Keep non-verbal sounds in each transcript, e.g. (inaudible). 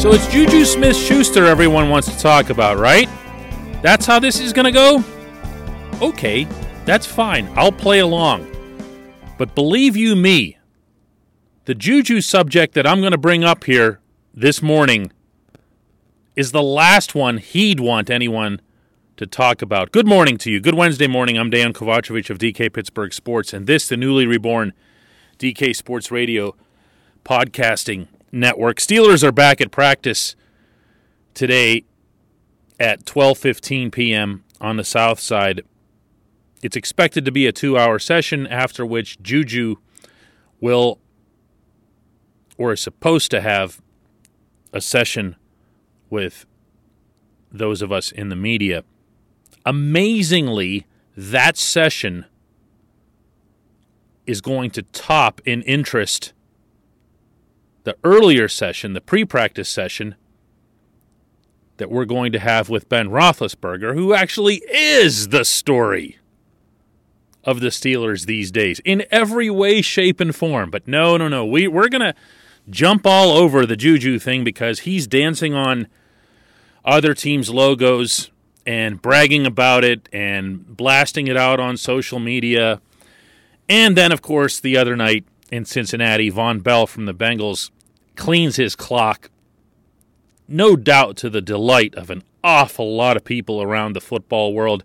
So it's Juju Smith Schuster everyone wants to talk about, right? That's how this is going to go? Okay, that's fine. I'll play along. But believe you me, the Juju subject that I'm going to bring up here this morning is the last one he'd want anyone to talk about. Good morning to you. Good Wednesday morning. I'm Dan Kovacevic of DK Pittsburgh Sports, and this, the newly reborn DK Sports Radio podcasting network. Steelers are back at practice today at 12:15 p.m. on the south side. It's expected to be a 2-hour session after which Juju will or is supposed to have a session with those of us in the media. Amazingly, that session is going to top in interest the earlier session, the pre practice session that we're going to have with Ben Roethlisberger, who actually is the story of the Steelers these days in every way, shape, and form. But no, no, no. We, we're going to jump all over the Juju thing because he's dancing on other teams' logos and bragging about it and blasting it out on social media. And then, of course, the other night, in Cincinnati, Vonn Bell from the Bengals cleans his clock, no doubt to the delight of an awful lot of people around the football world,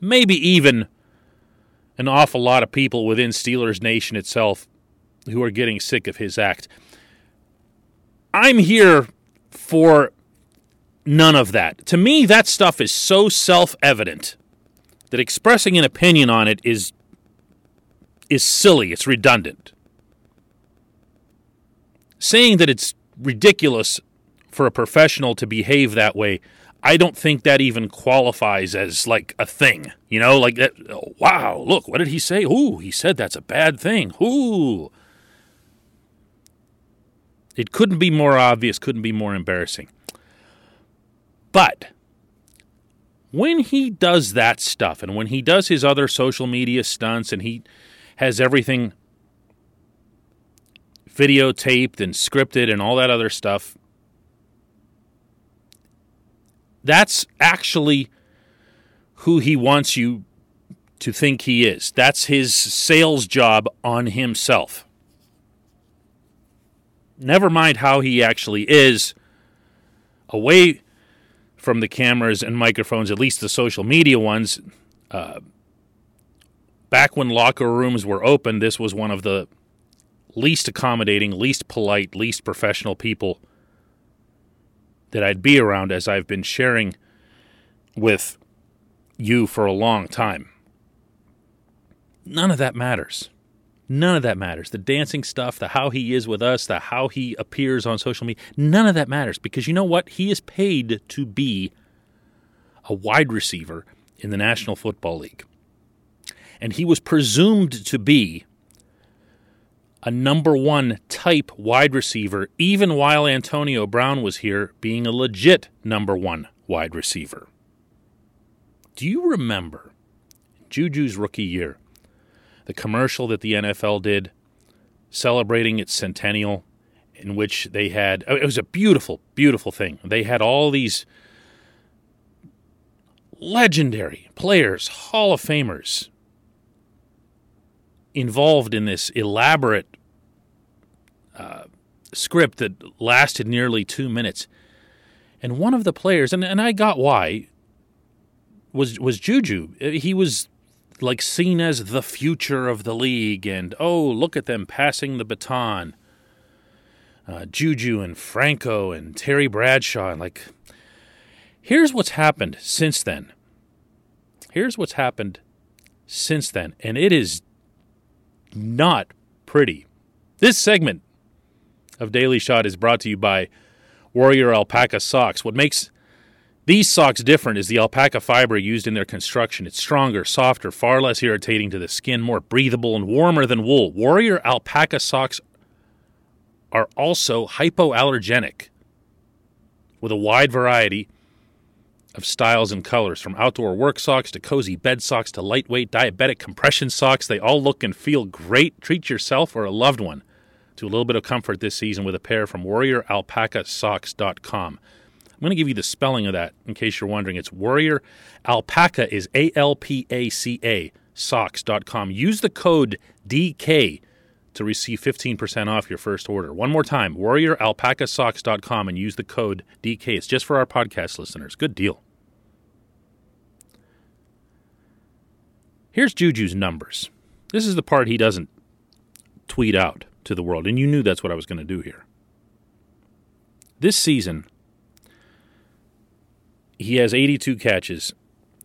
maybe even an awful lot of people within Steelers Nation itself who are getting sick of his act. I'm here for none of that. To me, that stuff is so self evident that expressing an opinion on it is is silly, it's redundant saying that it's ridiculous for a professional to behave that way, I don't think that even qualifies as like a thing. You know, like that. Wow, look, what did he say? Ooh, he said that's a bad thing. Ooh. It couldn't be more obvious, couldn't be more embarrassing. But when he does that stuff and when he does his other social media stunts and he has everything videotaped and scripted and all that other stuff. That's actually who he wants you to think he is. That's his sales job on himself. Never mind how he actually is away from the cameras and microphones, at least the social media ones. Uh, back when locker rooms were open, this was one of the least accommodating, least polite, least professional people that I'd be around as I've been sharing with you for a long time. None of that matters. None of that matters. The dancing stuff, the how he is with us, the how he appears on social media, none of that matters because you know what? He is paid to be a wide receiver in the National Football League. And he was presumed to be a number one type wide receiver, even while Antonio Brown was here, being a legit number one wide receiver. Do you remember Juju's rookie year, the commercial that the NFL did celebrating its centennial, in which they had, oh, it was a beautiful, beautiful thing. They had all these legendary players, Hall of Famers, involved in this elaborate uh, script that lasted nearly two minutes. And one of the players, and, and I got why, was was Juju. He was like seen as the future of the league, and oh, look at them passing the baton. Uh, Juju and Franco and Terry Bradshaw, and like, here's what's happened since then. Here's what's happened since then, and it is not pretty. This segment of Daily Shot is brought to you by Warrior Alpaca Socks. What makes these socks different is the alpaca fiber used in their construction. It's stronger, softer, far less irritating to the skin, more breathable, and warmer than wool. Warrior Alpaca Socks are also hypoallergenic with a wide variety of styles and colors from outdoor work socks to cozy bed socks to lightweight diabetic compression socks. They all look and feel great. Treat yourself or a loved one to a little bit of comfort this season with a pair from warrioralpacasocks.com. I'm going to give you the spelling of that in case you're wondering. It's Warrior Alpaca is A L P A C A socks.com. Use the code DK to receive 15% off your first order. One more time, warrioralpacasocks.com and use the code DK. It's just for our podcast listeners. Good deal. Here's Juju's numbers. This is the part he doesn't tweet out to the world, and you knew that's what I was going to do here. This season, he has 82 catches.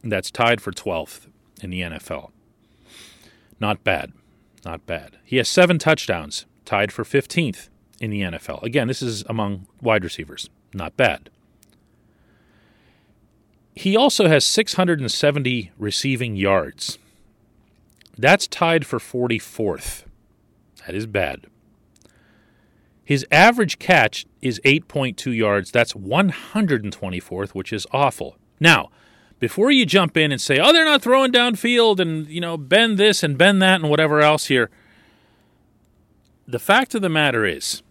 That's tied for 12th in the NFL. Not bad. Not bad. He has seven touchdowns, tied for 15th in the NFL. Again, this is among wide receivers. Not bad. He also has 670 receiving yards. That's tied for 44th. That is bad. His average catch is 8.2 yards. That's 124th, which is awful. Now, before you jump in and say, "Oh, they're not throwing downfield and, you know, bend this and bend that and whatever else here." The fact of the matter is,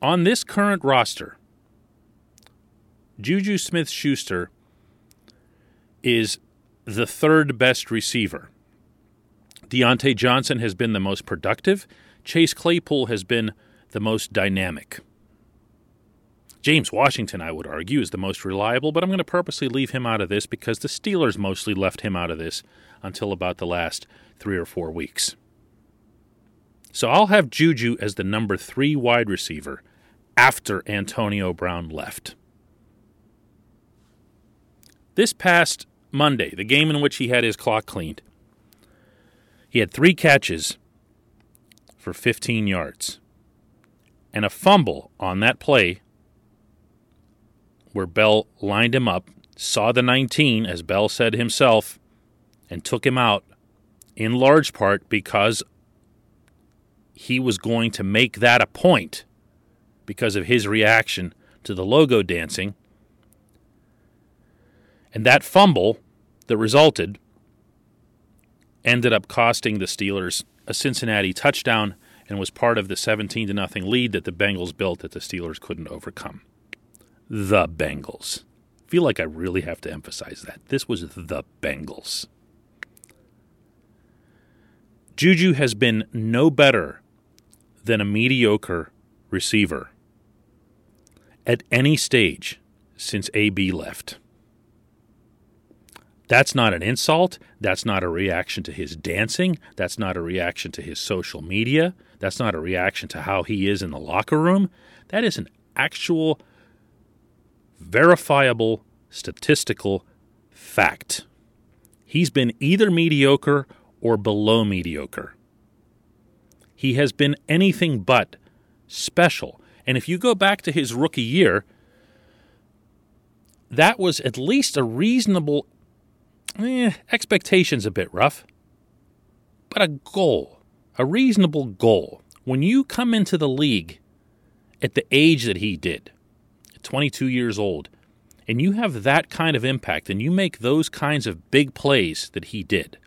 on this current roster, Juju Smith Schuster is the third best receiver. Diontae Johnson has been the most productive. Chase Claypool has been the most dynamic. James Washington, I would argue, is the most reliable, but I'm going to purposely leave him out of this because the Steelers mostly left him out of this until about the last three or four weeks. So I'll have Juju as the number three wide receiver after Antonio Brown left. This past Monday, the game in which he had his clock cleaned, he had three catches for 15 yards and a fumble on that play where Bell lined him up, saw the 19, as Bell said himself, and took him out in large part because he was going to make that a point because of his reaction to the logo dancing. And that fumble that resulted ended up costing the Steelers a Cincinnati touchdown and was part of the 17 to nothing lead that the Bengals built that the Steelers couldn't overcome the Bengals. I feel like I really have to emphasize that. This was the Bengals. Juju has been no better than a mediocre receiver at any stage since AB left. That's not an insult. That's not a reaction to his dancing. That's not a reaction to his social media. That's not a reaction to how he is in the locker room. That is an actual verifiable statistical fact. He's been either mediocre or below mediocre. He has been anything but special. And if you go back to his rookie year, that was at least a reasonable eh, expectation's a bit rough, but a goal, a reasonable goal. When you come into the league at the age that he did, 22 years old, and you have that kind of impact and you make those kinds of big plays that he did,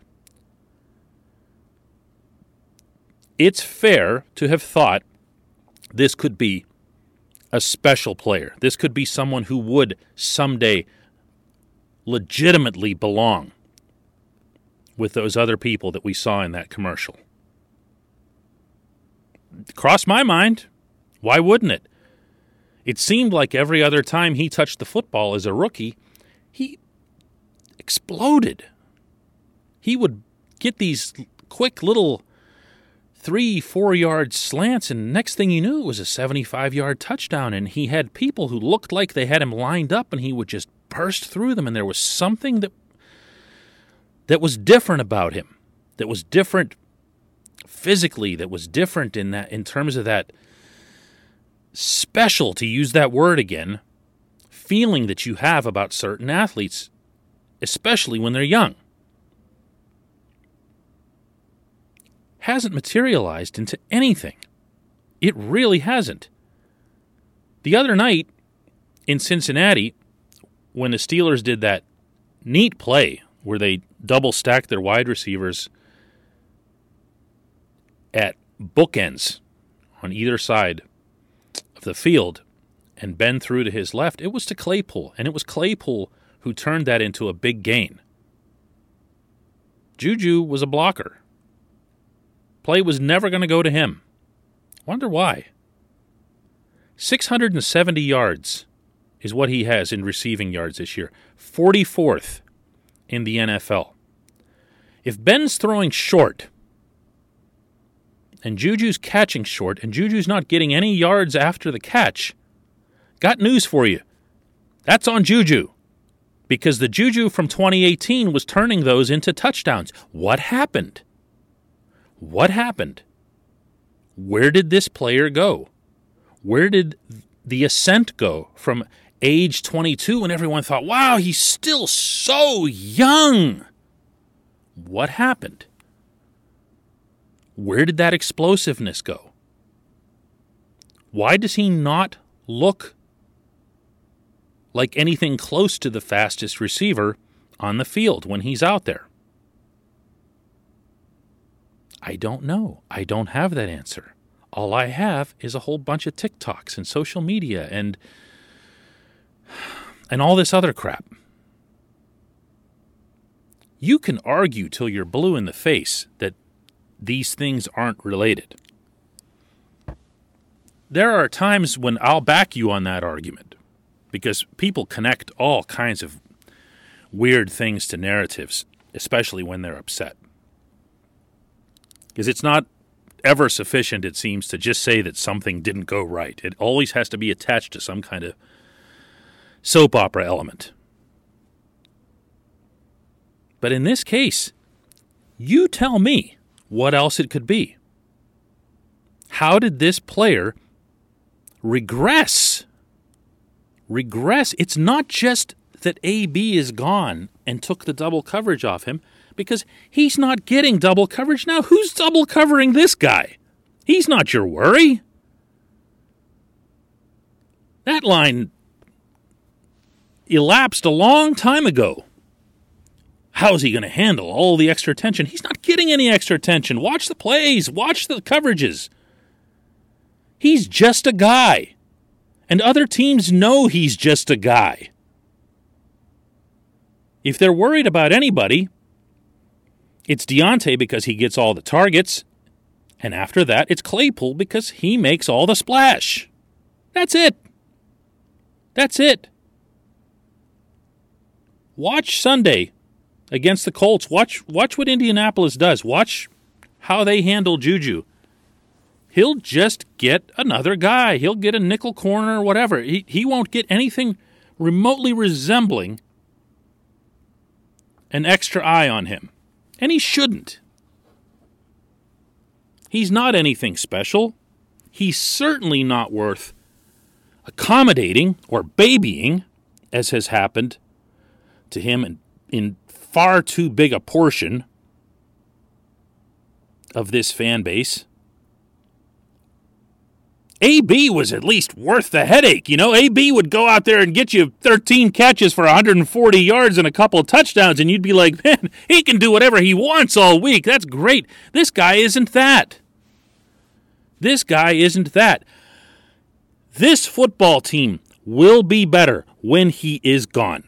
it's fair to have thought this could be a special player. This could be someone who would someday legitimately belong with those other people that we saw in that commercial. Cross my mind. Why wouldn't it? It seemed like every other time he touched the football as a rookie, he exploded. He would get these quick little three, four yard slants, and next thing you knew, it was a 75 yard touchdown. And he had people who looked like they had him lined up, and he would just burst through them. And there was something that that was different about him, that was different physically, that was different in that in terms of that special, to use that word again, feeling that you have about certain athletes, especially when they're young, hasn't materialized into anything. It really hasn't. The other night in Cincinnati, when the Steelers did that neat play where they double stacked their wide receivers at bookends on either side of the field and Ben threw to his left, it was to Claypool, and it was Claypool who turned that into a big gain. Juju was a blocker. Play was never going to go to him. Wonder why. 670 yards is what he has in receiving yards this year, 44th in the NFL. If Ben's throwing short and Juju's catching short and Juju's not getting any yards after the catch, got news for you. That's on Juju. Because the Juju from 2018 was turning those into touchdowns. What happened? What happened? Where did this player go? Where did the ascent go from age 22 and everyone thought, wow, he's still so young? What happened? Where did that explosiveness go? Why does he not look like anything close to the fastest receiver on the field when he's out there? I don't know. I don't have that answer. All I have is a whole bunch of TikToks and social media and and all this other crap. You can argue till you're blue in the face that these things aren't related. There are times when I'll back you on that argument because people connect all kinds of weird things to narratives, especially when they're upset. Because it's not ever sufficient, it seems, to just say that something didn't go right. It always has to be attached to some kind of soap opera element. But in this case, you tell me what else it could be. How did this player regress regress. It's not just that AB is gone and took the double coverage off him because he's not getting double coverage now. Who's double covering this guy? He's not your worry. That line elapsed a long time ago. How's he going to handle all the extra attention? He's not getting any extra attention. Watch the plays, watch the coverages. He's just a guy. And other teams know he's just a guy. If they're worried about anybody, it's Diontae because he gets all the targets. And after that, it's Claypool because he makes all the splash. That's it. That's it. Watch Sunday against the Colts. Watch watch what Indianapolis does. Watch how they handle Juju he'll just get another guy. He'll get a nickel corner or whatever. He, he won't get anything remotely resembling an extra eye on him. And he shouldn't. He's not anything special. He's certainly not worth accommodating or babying, as has happened to him in, in far too big a portion of this fan base. AB was at least worth the headache. You know, AB would go out there and get you 13 catches for 140 yards and a couple touchdowns, and you'd be like, (laughs) man, he can do whatever he wants all week. That's great. This guy isn't that. This guy isn't that. This football team will be better when he is gone.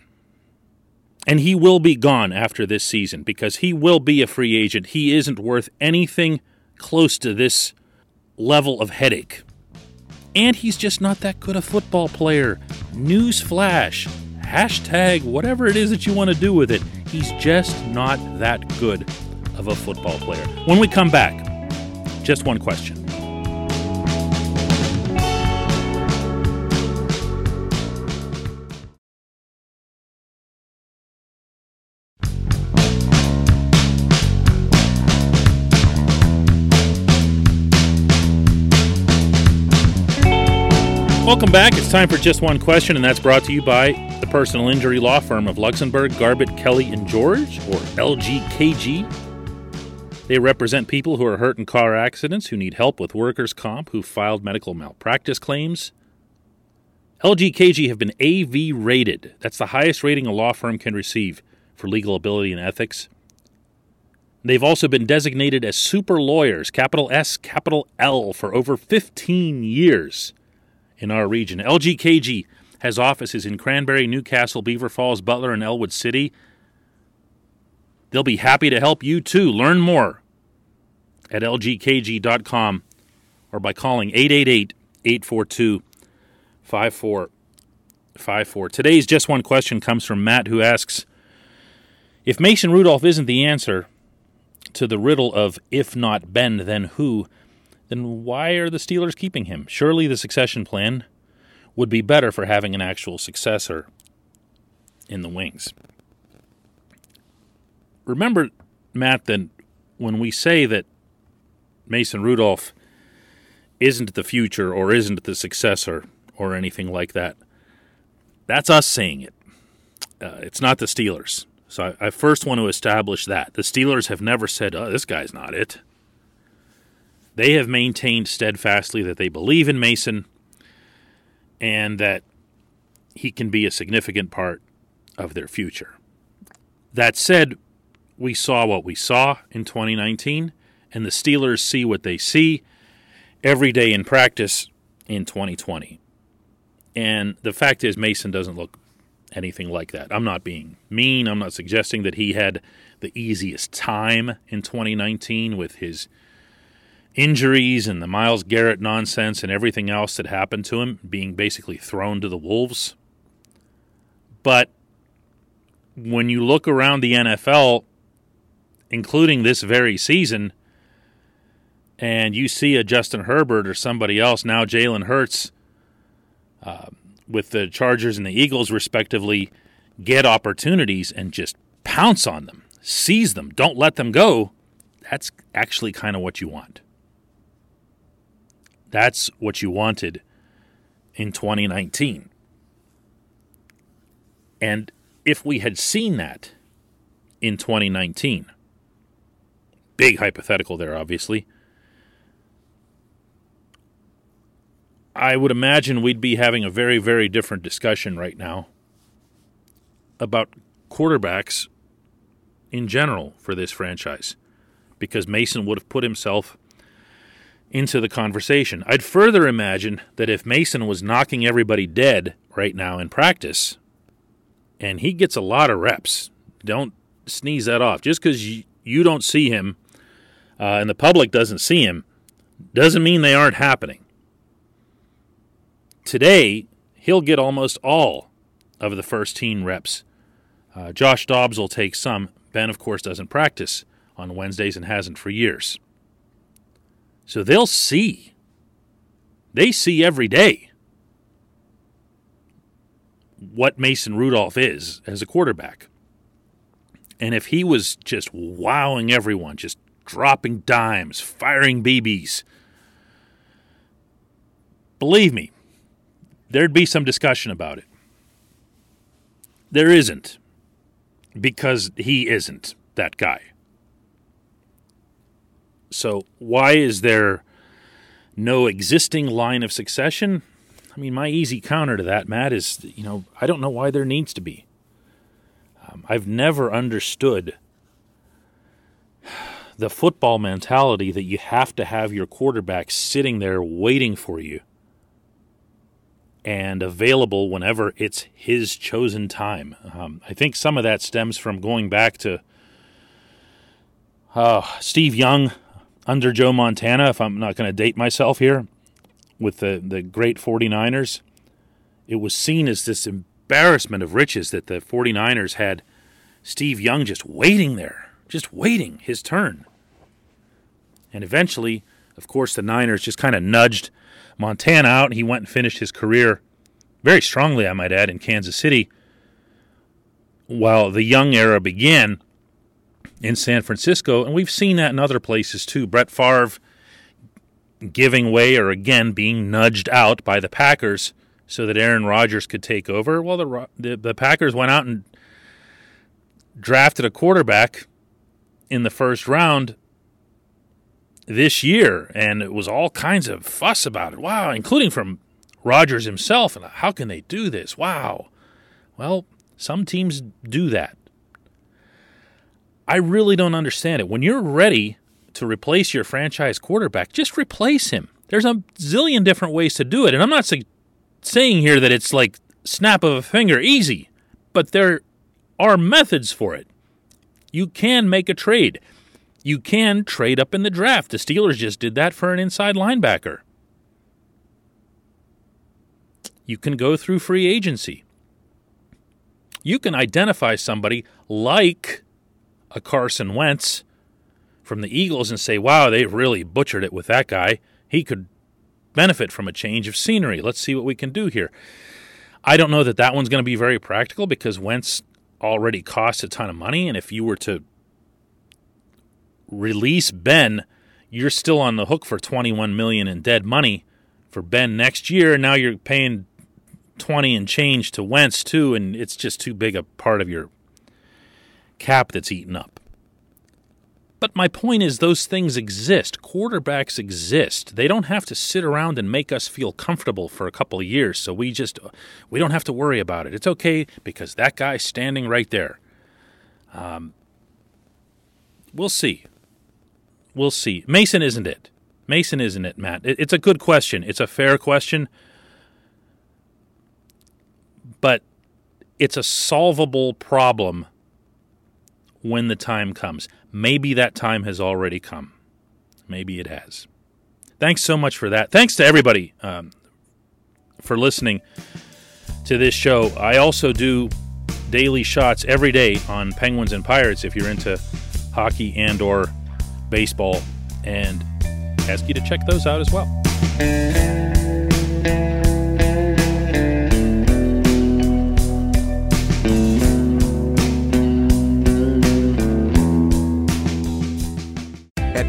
And he will be gone after this season because he will be a free agent. He isn't worth anything close to this level of headache and he's just not that good a football player. Newsflash, hashtag whatever it is that you want to do with it. He's just not that good of a football player. When we come back, just one question. Welcome back. It's time for just one question, and that's brought to you by the personal injury law firm of Luxenberg, Garbett, Kelly, and George, or LGKG. They represent people who are hurt in car accidents, who need help with workers' comp, who filed medical malpractice claims. LGKG have been AV rated. That's the highest rating a law firm can receive for legal ability and ethics. They've also been designated as super lawyers, capital S, capital L, for over 15 years in our region. LGKG has offices in Cranberry, Newcastle, Beaver Falls, Butler, and Ellwood City. They'll be happy to help you too. Learn more at lgkg.com or by calling 888 842 5454. Today's Just One Question comes from Matt, who asks If Mason Rudolph isn't the answer to the riddle of if not Ben, then who, then why are the Steelers keeping him? Surely the succession plan would be better for having an actual successor in the wings. Remember, Matt, that when we say that Mason Rudolph isn't the future or isn't the successor or anything like that, that's us saying it. Uh, it's not the Steelers. So I, I, first want to establish that. The Steelers have never said, oh, this guy's not it. They have maintained steadfastly that they believe in Mason and that he can be a significant part of their future. That said, we saw what we saw in 2019, and the Steelers see what they see every day in practice in 2020. And the fact is, Mason doesn't look anything like that. I'm not being mean. I'm not suggesting that he had the easiest time in 2019 with his injuries and the Myles Garrett nonsense and everything else that happened to him, being basically thrown to the Wolves. But when you look around the NFL, including this very season, and you see a Justin Herbert or somebody else, now Jalen Hurts, uh, with the Chargers and the Eagles, respectively, get opportunities and just pounce on them, seize them, don't let them go, that's actually kind of what you want. That's what you wanted in 2019. And if we had seen that in 2019, big hypothetical there, obviously. I would imagine we'd be having a very, very different discussion right now about quarterbacks in general for this franchise because Mason would have put himself into the conversation. I'd further imagine that if Mason was knocking everybody dead right now in practice, and he gets a lot of reps, don't sneeze that off. Just because you don't see him uh, and the public doesn't see him doesn't mean they aren't happening. Today, he'll get almost all of the first team reps. Uh, Josh Dobbs will take some. Ben, of course, doesn't practice on Wednesdays and hasn't for years. So they'll see. They see every day what Mason Rudolph is as a quarterback. And if he was just wowing everyone, just dropping dimes, firing BBs. Believe me, there'd be some discussion about it. There isn't, because he isn't that guy. So, why is there no existing line of succession? I mean, my easy counter to that, Matt, is you know, I don't know why there needs to be. Um, I've never understood the football mentality that you have to have your quarterback sitting there waiting for you and available whenever it's his chosen time. Um, I think some of that stems from going back to uh, Steve Young under Joe Montana, if I'm not going to date myself here, with the, the great 49ers. It was seen as this embarrassment of riches that the 49ers had Steve Young just waiting there just waiting his turn. And eventually, of course, the Niners just kind of nudged Montana out, and he went and finished his career very strongly, I might add, in Kansas City. While the young era began in San Francisco, and we've seen that in other places too. Brett Favre giving way or again being nudged out by the Packers so that Aaron Rodgers could take over. Well, the the, the Packers went out and drafted a quarterback in the first round this year, and it was all kinds of fuss about it. Wow, including from Rodgers himself. And how can they do this? Wow. Well, some teams do that. I really don't understand it. When you're ready to replace your franchise quarterback, just replace him. There's a zillion different ways to do it. And I'm not say- saying here that it's like snap of a finger easy, but there are methods for it. You can make a trade. You can trade up in the draft. The Steelers just did that for an inside linebacker. You can go through free agency. You can identify somebody like a Carson Wentz from the Eagles and say, wow, they really butchered it with that guy. He could benefit from a change of scenery. Let's see what we can do here. I don't know that that one's going to be very practical because Wentz already costs a ton of money. And if you were to release Ben, you're still on the hook for 21 million in dead money for Ben next year. And now you're paying 20 and change to Wentz too, and it's just too big a part of your cap that's eaten up. But my point is, those things exist. Quarterbacks exist. They don't have to sit around and make us feel comfortable for a couple years. So we just we don't have to worry about it. It's okay because that guy's standing right there. Um, we'll see. We'll see. Mason isn't it. Mason isn't it, Matt. It's a good question. It's a fair question. But it's a solvable problem when the time comes. Maybe that time has already come. Maybe it has. Thanks so much for that. Thanks to everybody um, for listening to this show. I also do daily shots every day on Penguins and Pirates if you're into hockey and or baseball and ask you to check those out as well.